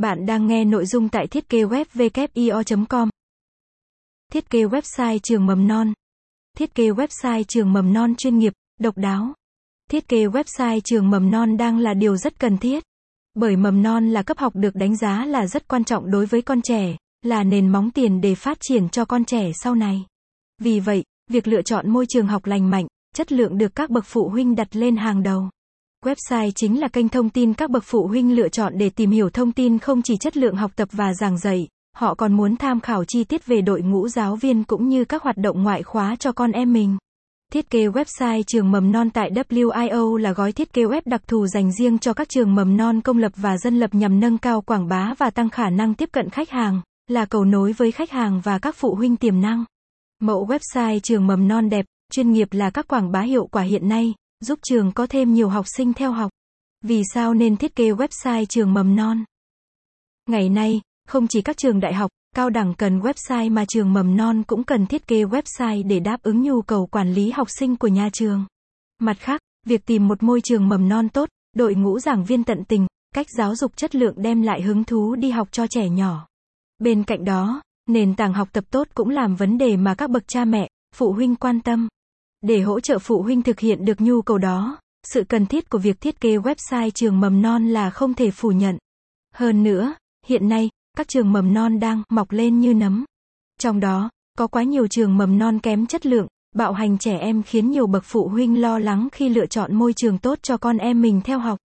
Bạn đang nghe nội dung tại thiết kế web com Thiết kế website trường mầm non. Thiết kế website trường mầm non chuyên nghiệp, độc đáo. Thiết kế website trường mầm non đang là điều rất cần thiết. Bởi mầm non là cấp học được đánh giá là rất quan trọng đối với con trẻ, là nền móng tiền để phát triển cho con trẻ sau này. Vì vậy, việc lựa chọn môi trường học lành mạnh, chất lượng được các bậc phụ huynh đặt lên hàng đầu. Website chính là kênh thông tin các bậc phụ huynh lựa chọn để tìm hiểu thông tin không chỉ chất lượng học tập và giảng dạy, họ còn muốn tham khảo chi tiết về đội ngũ giáo viên cũng như các hoạt động ngoại khóa cho con em mình. Thiết kế website trường mầm non tại WIO là gói thiết kế web đặc thù dành riêng cho các trường mầm non công lập và dân lập nhằm nâng cao quảng bá và tăng khả năng tiếp cận khách hàng, là cầu nối với khách hàng và các phụ huynh tiềm năng. Mẫu website trường mầm non đẹp, chuyên nghiệp là các quảng bá hiệu quả hiện nay, giúp trường có thêm nhiều học sinh theo học. Vì sao nên thiết kế website trường mầm non? Ngày nay, không chỉ các trường đại học, cao đẳng cần website mà trường mầm non cũng cần thiết kế website để đáp ứng nhu cầu quản lý học sinh của nhà trường. Mặt khác, việc tìm một môi trường mầm non tốt, đội ngũ giảng viên tận tình, cách giáo dục chất lượng đem lại hứng thú đi học cho trẻ nhỏ. Bên cạnh đó, nền tảng học tập tốt cũng làm vấn đề mà các bậc cha mẹ, phụ huynh quan tâm. Để hỗ trợ phụ huynh thực hiện được nhu cầu đó, sự cần thiết của việc thiết kế website trường mầm non là không thể phủ nhận. Hơn nữa, hiện nay, các trường mầm non đang mọc lên như nấm. Trong đó, có quá nhiều trường mầm non kém chất lượng, bạo hành trẻ em khiến nhiều bậc phụ huynh lo lắng khi lựa chọn môi trường tốt cho con em mình theo học.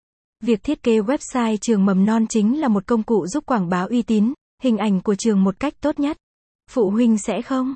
Việc thiết kế website trường mầm non chính là một công cụ giúp quảng bá uy tín, hình ảnh của trường một cách tốt nhất. Phụ huynh sẽ không